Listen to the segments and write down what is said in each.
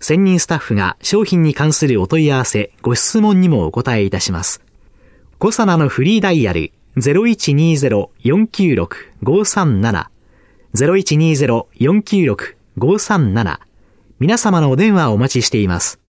専任スタッフが商品に関するお問い合わせ、ご質問にもお答えいたします。コサナのフリーダイヤル0120-496-537 0120-496-537皆様のお電話をお待ちしています。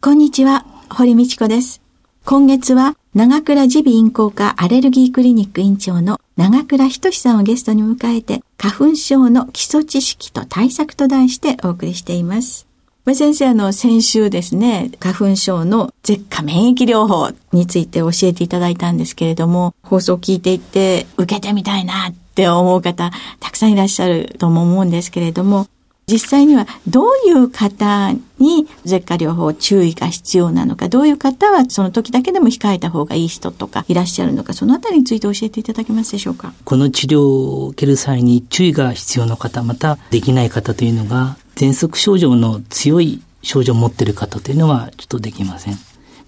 こんにちは、堀道子です。今月は長倉耳鼻咽喉科アレルギークリニック院長の長倉仁さんをゲストに迎えて花粉症の基礎知識と対策と題してお送りしています。先生、あの、先週ですね、花粉症の舌下免疫療法について教えていただいたんですけれども、放送を聞いていて、受けてみたいなって思う方、たくさんいらっしゃるとも思うんですけれども、実際にはどういう方に舌下療法注意が必要なのか、どういう方はその時だけでも控えた方がいい人とかいらっしゃるのか、そのあたりについて教えていただけますでしょうか？この治療を受ける際に注意が必要な方、またできない方というのが、喘息症状の強い症状を持っている方というのはちょっとできません。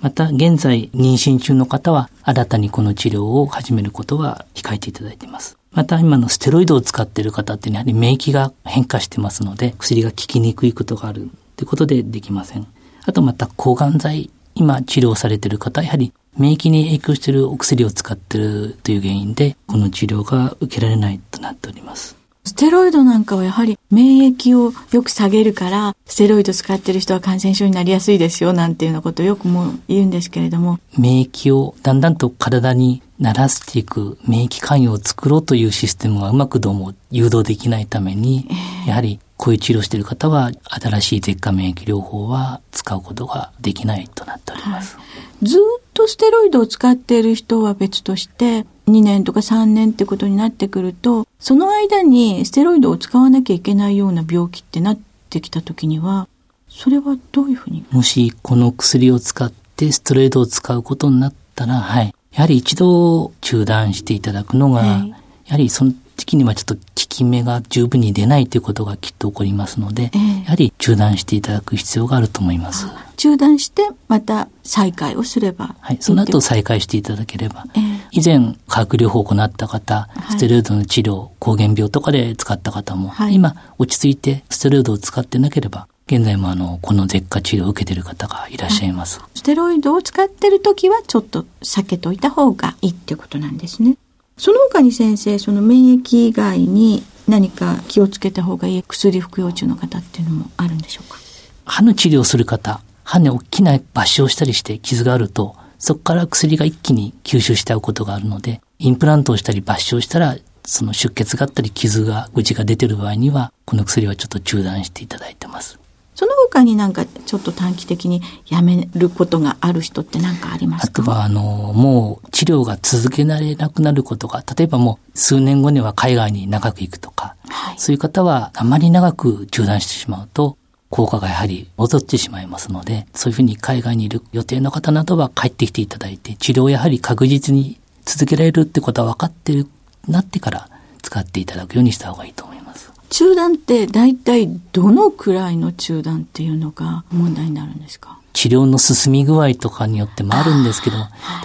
また、現在妊娠中の方は、新たにこの治療を始めることは控えていただいています。また今のステロイドを使っている方ってやはり免疫が変化してますので、薬が効きにくいことがあるということでできません。あとまた抗がん剤、今治療されている方はやはり免疫に影響しているお薬を使っているという原因で、この治療が受けられないとなっております。ステロイドなんかはやはり免疫をよく下げるから、ステロイド使ってる人は感染症になりやすいですよなんていうようなことをよくも言うんですけれども。免疫をだんだんと体に慣らしていく免疫関与を作ろうというシステムがうまくどうも誘導できないために、えー、やはりこういう治療している方は新しい舌下免疫療法は使うことができないとなっております。はい、ずっとステロイドを使っている人は別として2年とか3年ってことになってくるとその間にステロイドを使わなきゃいけないような病気ってなってきた時にはそれはどういうふうに？もしこの薬を使ってステロイドを使うことになったらはい。やはり一度中断していただくのが、はい、やはりその時にはちょっと効き目が十分に出ないということがきっと起こりますので、えー、やはり中断していただく必要があると思います。中断してまた再開をすればはい、その後再開していただければ。えー、以前化学療法を行った方、ステロイドの治療、膠原病とかで使った方も、はい、今落ち着いてステロイドを使ってなければ現在もあの、この舌下治療を受けている方がいらっしゃいます。ステロイドを使ってる時はちょっと避けといた方がいいっていうことなんですね。その他に先生、その免疫以外に何か気をつけた方がいい薬服用中の方っていうのもあるんでしょうか？歯の治療する方、歯に大きな抜傷したりして傷があると、そこから薬が一気に吸収しちゃうことがあるので、インプラントをしたり抜傷したら、その出血があったり傷が、口が出てる場合には、この薬はちょっと中断していただいてます。その他になんかちょっと短期的にやめることがある人って何かありますか？あとは、あの、もう治療が続けられなくなることが、例えばもう数年後には海外に長く行くとか、はい、そういう方はあまり長く中断してしまうと、効果がやはり戻ってしまいますので、そういうふうに海外にいる予定の方などは帰ってきていただいて、治療をやはり確実に続けられるってことは分かってる、なってから使っていただくようにした方がいいと思います。中断って大体どのくらいの中断っていうのが問題になるんですか？治療の進み具合とかによってもあるんですけど、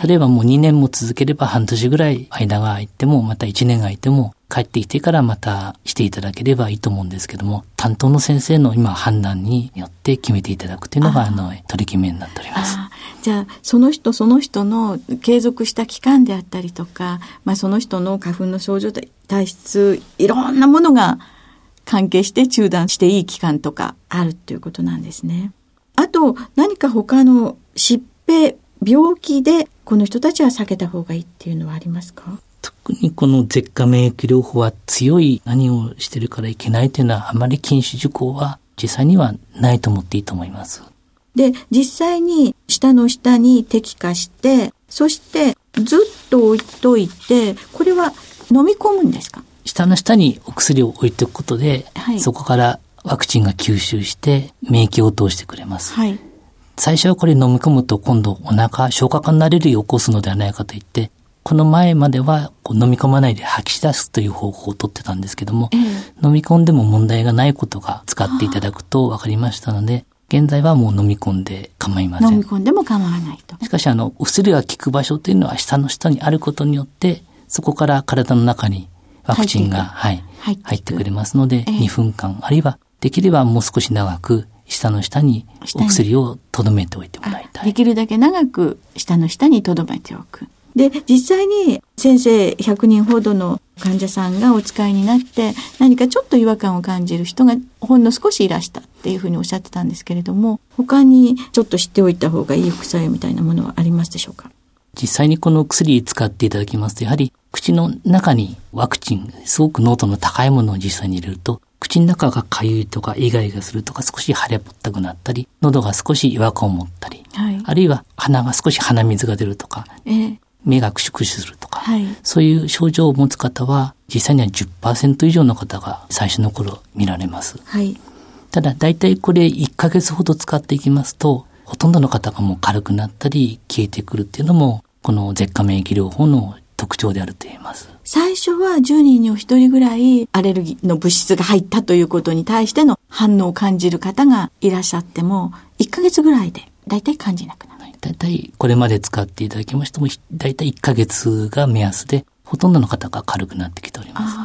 例えばもう2年も続ければ半年ぐらい間が空いても、また1年が空いても、帰ってきてからまたしていただければいいと思うんですけども、担当の先生の今判断によって決めていただくというのが、あの、取り決めになっております。じゃあ、その人その人の継続した期間であったりとか、まあその人の花粉の症状体質、いろんなものが関係して中断していい期間とかあるっていうことなんですね。あと、何か他の疾病病気でこの人たちは避けた方がいいっていうのはありますか？特にこの舌下免疫療法は強い何をしてるからいけないというのはあまり禁止事項は実際にはないと思っていいと思います。で、実際に舌の下に滴下して、そしてずっと置いといて、これは飲み込むんですか？舌の下にお薬を置いておくことで、はい、そこからワクチンが吸収して免疫を通してくれます。はい、最初はこれ飲み込むと今度お腹、消化管のアレルギーを起こすのではないかと言って、この前まではこう飲み込まないで吐き出すという方法をとってたんですけども、えー、飲み込んでも問題がないことが使っていただくと分かりましたので、現在はもう飲み込んで構いません。飲み込んでも構わないと。しかし、あの、お薬が効く場所というのは下の下にあることによって、そこから体の中にワクチンが、はい、入ってくれますので、えー、2分間、あるいはできればもう少し長く下の下にお薬を留めておいてもらいたい。できるだけ長く下の下に留めておく。で、実際に先生100人ほどの患者さんがお使いになって何かちょっと違和感を感じる人がほんの少しいらしたっていうふうにおっしゃってたんですけれども他にちょっと知っておいた方がいい副作用みたいなものはありますでしょうか？実際にこの薬使っていただきますとやはり口の中にワクチンすごく濃度の高いものを実際に入れると口の中が痒いとかイガイガするとか少し腫れぼったくなったり喉が少し違和感を持ったり、はい、あるいは鼻が少し鼻水が出るとか、えー、目がクシュクシュするとか、はい、そういう症状を持つ方は実際には10%以上の方が最初の頃見られます。はい、ただ大体これ1ヶ月ほど使っていきますとほとんどの方がもう軽くなったり消えてくるっていうのもこの舌下免疫療法の特徴であると言えます。最初は10人にお一人ぐらいアレルギーの物質が入ったということに対しての反応を感じる方がいらっしゃっても1ヶ月ぐらいで大体感じなくなる。大体これまで使っていただきましても、大体1ヶ月が目安で、ほとんどの方が軽くなってきております。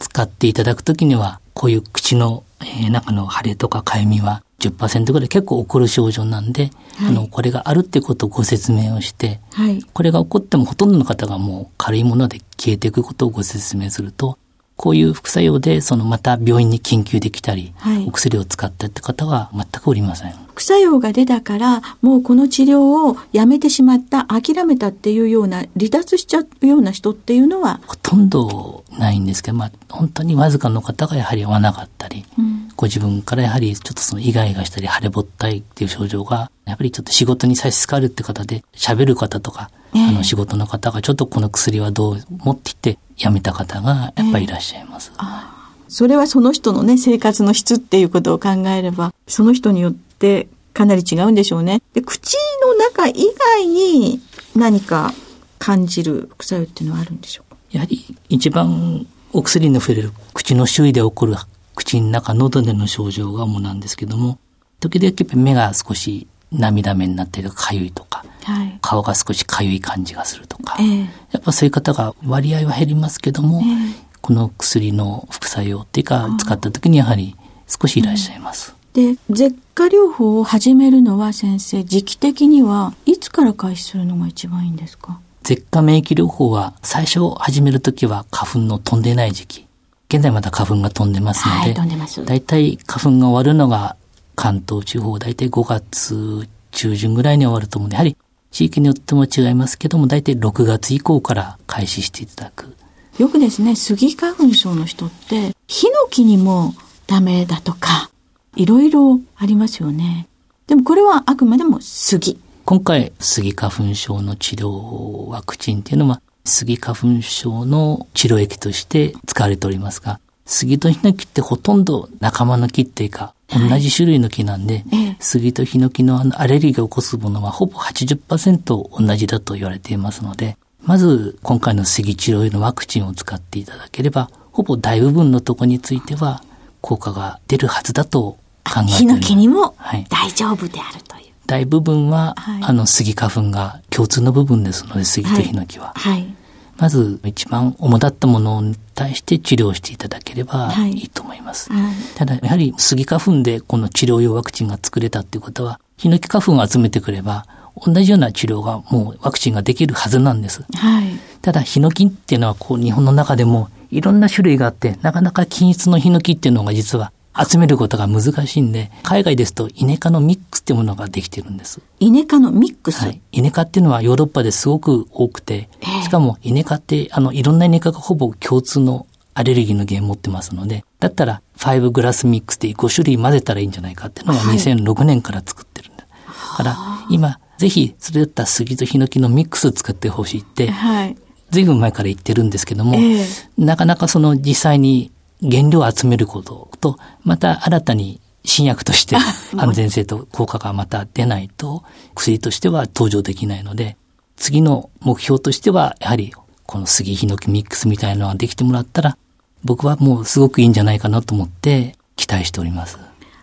使っていただくときには、こういう口の、えー、中の腫れとか痒みは10%ぐらい結構起こる症状なんで、はい、あの、これがあるってことをご説明をして、はい、これが起こってもほとんどの方がもう軽いもので消えていくことをご説明すると、こういう副作用で、そのまた病院に緊急できたり、はい、お薬を使ったって方は全くおりません。副作用が出たから、もうこの治療をやめてしまった、諦めたっていうような、離脱しちゃうような人っていうのはほとんどないんですけど、まあ、本当にわずかの方がやはり合わなかったり、うん、ご自分からやはりちょっとそのイガイガしたり、腫れぼったいっていう症状が、やっぱりちょっと仕事に差し支えるって方で、喋る方とか、えー、あの仕事の方がちょっとこの薬はどう持ってきて辞めた方がやっぱりいらっしゃいます。えー、それはその人のね、生活の質っていうことを考えれば、その人によってかなり違うんでしょうね。で、口の中以外に何か感じる副作用っていうのはあるんでしょうか？やはり一番お薬の触れる口の周囲で起こる口の中、喉での症状が主なんですけども、時々やっぱり目が少し涙目になったりとか、痒いとか、はい、顔が少し痒い感じがするとか、えー、やっぱそういう方が割合は減りますけども、えー、この薬の副作用っていうか、使った時にやはり少しいらっしゃいます。で、舌下療法を始めるのは先生、時期的にはいつから開始するのが一番いいんですか？舌下免疫療法は最初始めるときは花粉の飛んでない時期。現在まだ花粉が飛んでますので、はい。大体花粉が終わるのが関東地方、大体5月中旬ぐらいに終わると思うんで、やはり地域によっても違いますけども、大体6月以降から開始していただく。よくですね、スギ花粉症の人って、ヒノキにもダメだとか、いろいろありますよね。でもこれはあくまでも杉。今回、スギ花粉症の治療ワクチンっていうのは、スギ花粉症の治療液として使われておりますが、杉とヒノキってほとんど仲間の木っていうか、同じ種類の木なんで、はい、杉とヒノキのアレルギーを起こすものはほぼ80%同じだと言われていますので、まず今回の杉治療用のワクチンを使っていただければ、ほぼ大部分のとこについては効果が出るはずだと考えてヒノキにも大丈夫であるという。はい、大部分は、はい、あの杉花粉が共通の部分ですので、杉とヒノキは。はい、はいまず一番主だったものに対して治療していただければいいと思います。はいはい、ただ、やはりスギ花粉でこの治療用ワクチンが作れたっていうことは、ヒノキ花粉を集めてくれば、同じような治療がもうワクチンができるはずなんです。はい、ただ、ヒノキっていうのはこう日本の中でもいろんな種類があって、なかなか均一のヒノキっていうのが実は集めることが難しいんで、海外ですとイネ科のミックスっていうものができてるんです。イネ科のミックス？はい。イネ科っていうのはヨーロッパですごく多くて、しかもイネ科って、あの、いろんなイネ科がほぼ共通のアレルギーの原因を持ってますので、だったら5グラスミックスで5種類混ぜたらいいんじゃないかっていうのが2006年から作ってるんだ。はい、だから今、ぜひそれだったら杉とヒノキのミックス作ってほしいって、はい、ずいぶん前から言ってるんですけども、えー、なかなかその実際に原料を集めることと、また新たに新薬として安全性と効果がまた出ないと、薬としては登場できないので、次の目標としては、やはりこの杉ヒノキミックスみたいなのができてもらったら、僕はもうすごくいいんじゃないかなと思って期待しております。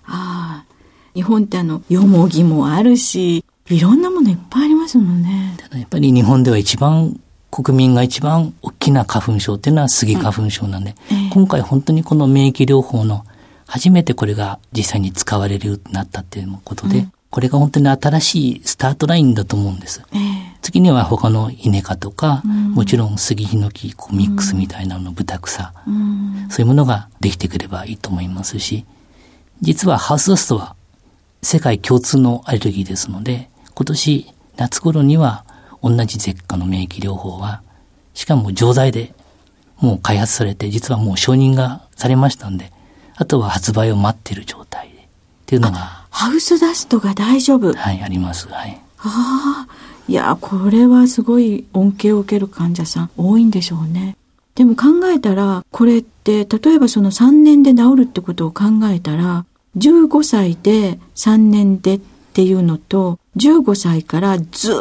ああ、日本ってあの、よもぎもあるし、いろんなものいっぱいありますもんね。ただやっぱり日本では一番国民が一番大きな花粉症っていうのはスギ花粉症なんで、うんえ。ー、今回本当にこの免疫療法の初めてこれが実際に使われるようになったっていうことで、うん、これが本当に新しいスタートラインだと思うんです。えー、次には他の稲科とか、うん、もちろん杉ヒノキこうミックスみたいなの豚草、そういうものができてくればいいと思いますし、実はハウスダストは世界共通のアレルギーですので、今年夏頃には同じ舌下の免疫療法は、しかも錠剤でもう開発されて、実はもう承認がされましたんで、あとは発売を待っている状態で。っていうのが。ハウスダストが大丈夫はい、あります。はい。ああ、いや、これはすごい恩恵を受ける患者さん多いんでしょうね。でも考えたら、これって、例えばその3年で治るってことを考えたら、15歳で3年でっていうのと、15歳からずっ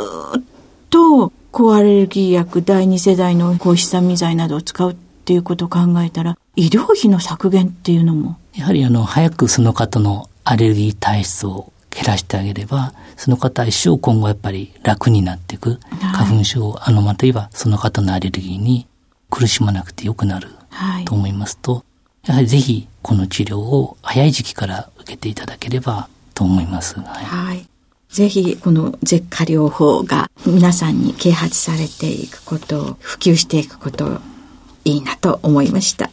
と抗アレルギー薬第2世代の抗ヒスタミン剤などを使うっていうことを考えたら、医療費の削減っていうのも。やはりあの、早くその方のアレルギー体質を減らしてあげれば、その方一生今後やっぱり楽になっていく。花粉症、あの、またいはその方のアレルギーに苦しまなくてよくなると思いますと、はい、やはりぜひこの治療を早い時期から受けていただければと思います。はい。はいぜひこの舌下療法が皆さんに啓発されていくことを普及していくこといいなと思いました。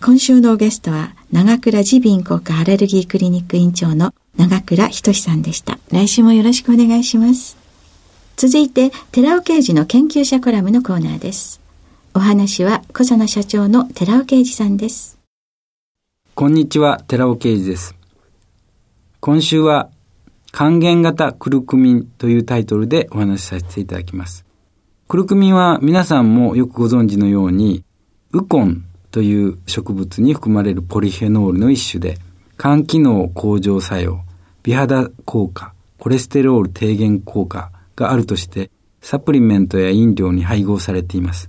今週のゲストは長倉耳鼻咽喉科アレルギークリニック院長の長倉仁さんでした。来週もよろしくお願いします。続いて、寺尾刑事の研究者コラムのコーナーです。お話は小佐野社長の寺尾刑事さんです。こんにちは、寺尾刑事です。今週は還元型クルクミンというタイトルでお話しさせていただきます。クルクミンは皆さんもよくご存知のように、ウコンという植物に含まれるポリフェノールの一種で、肝機能向上作用、美肌効果、コレステロール低減効果があるとして、サプリメントや飲料に配合されています。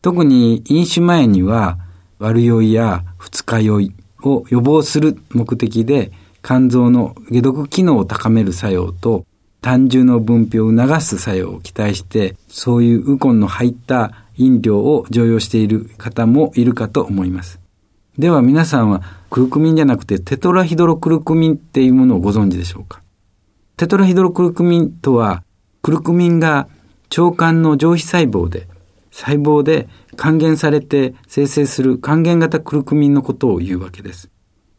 特に飲酒前には、悪酔いや二日酔いを予防する目的で、肝臓の解毒機能を高める作用と、胆汁の分泌を促す作用を期待して、そういうウコンの入った飲料を常用している方もいるかと思います。では皆さんはクルクミンじゃなくてテトラヒドロクルクミンっていうものをご存知でしょうか？テトラヒドロクルクミンとは、クルクミンが腸管の上皮細胞で、細胞で還元されて生成する還元型クルクミンのことを言うわけです。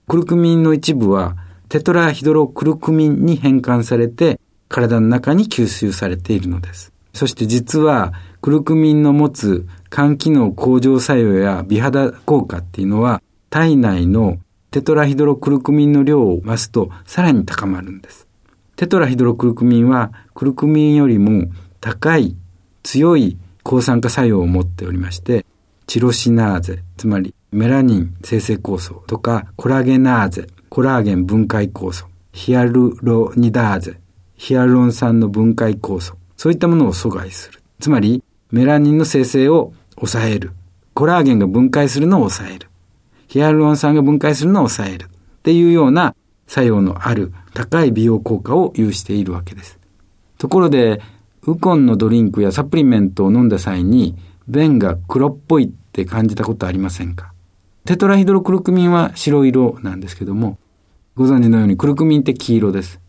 クルクミンの一部はテトラヒドロクルクミンに変換されて体の中に吸収されているのです。そして実はクルクミンの持つ肝機能向上作用や美肌効果っていうのは体内のテトラヒドロクルクミンの量を増すとさらに高まるんです。テトラヒドロクルクミンはクルクミンよりも高い強い抗酸化作用を持っておりまして、チロシナーゼ、つまりメラニン生成酵素とかコラゲナーゼ、コラーゲン分解酵素、ヒアルロニダーゼ、ヒアルロン酸の分解酵素、そういったものを阻害する。つまり、メラニンの生成を抑える。コラーゲンが分解するのを抑える。ヒアルロン酸が分解するのを抑える。っていうような作用のある高い美容効果を有しているわけです。ところで、ウコンのドリンクやサプリメントを飲んだ際に、便が黒っぽいって感じたことありませんか？テトラヒドロクルクミンは白色なんですけども、ご存知のようにクルクミンって黄色です。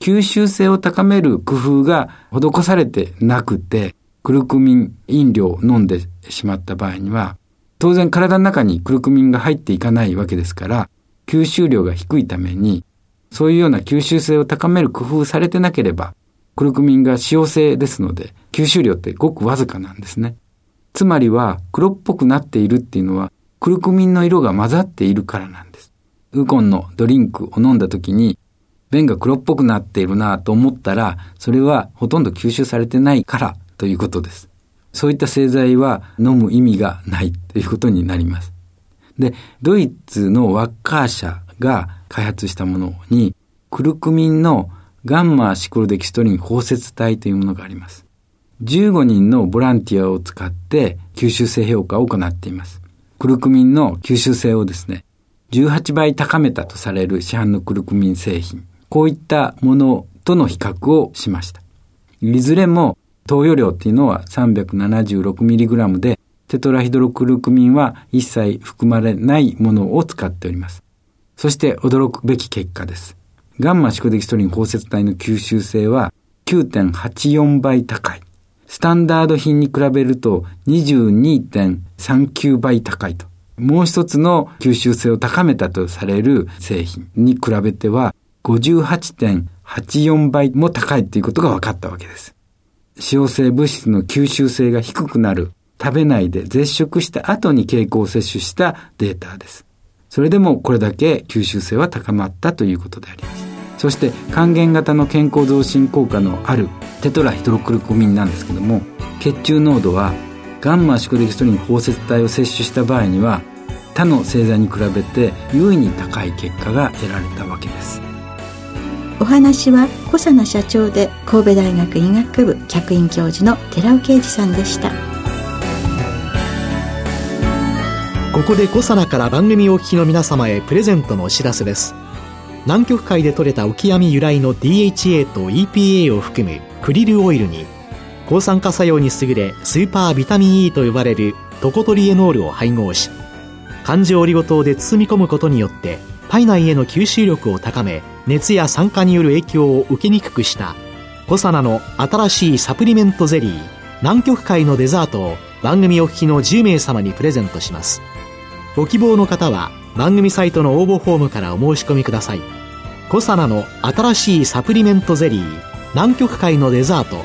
吸収性を高める工夫が施されてなくて、クルクミン飲料を飲んでしまった場合には、当然体の中にクルクミンが入っていかないわけですから、吸収量が低いために、そういうような吸収性を高める工夫されてなければ、クルクミンが使用性ですので、吸収量ってごくわずかなんですね。つまりは、黒っぽくなっているっていうのは、クルクミンの色が混ざっているからなんです。ウコンのドリンクを飲んだ時に、便が黒っぽくなっているなと思ったら、それはほとんど吸収されてないからということです。そういった製剤は飲む意味がないということになります。で、ドイツのワッカー社が開発したものに、クルクミンのガンマシクロデキストリン包摂体というものがあります。15人のボランティアを使って吸収性評価を行っています。クルクミンの吸収性をですね、18倍高めたとされる市販のクルクミン製品、こういったものとの比較をしました。いずれも投与量っていうのは 376mg で、テトラヒドロクルクミンは一切含まれないものを使っております。そして驚くべき結果です。ガンマシコデキストリン包摂体の吸収性は9.84倍高い。スタンダード品に比べると22.39倍高いと。もう一つの吸収性を高めたとされる製品に比べては58.84倍も高いということが分かったわけです。使用性物質の吸収性が低くなる食べないで絶食した後に経口摂取したデータです。それでもこれだけ吸収性は高まったということであります。そして還元型の健康増進効果のあるテトラヒドロクルクミンなんですけども血中濃度はガンマシクデキストリン包摂体を摂取した場合には他の製剤に比べて優位に高い結果が得られたわけです。お話は小佐奈社長で神戸大学医学部客員教授の寺尾啓二さんでした。ここで小佐奈から番組お聞きの皆様へプレゼントのお知らせです。南極海で採れたオキアミ由来の DHA と EPA を含むクリルオイルに抗酸化作用に優れスーパービタミン E と呼ばれるトコトリエノールを配合し環状オリゴ糖で包み込むことによって体内への吸収力を高め熱や酸化による影響を受けにくくしたコサナの新しいサプリメントゼリー南極海のデザートを番組お聞きの10名様にプレゼントします。ご希望の方は番組サイトの応募フォームからお申し込みください。コサナの新しいサプリメントゼリー南極海のデザート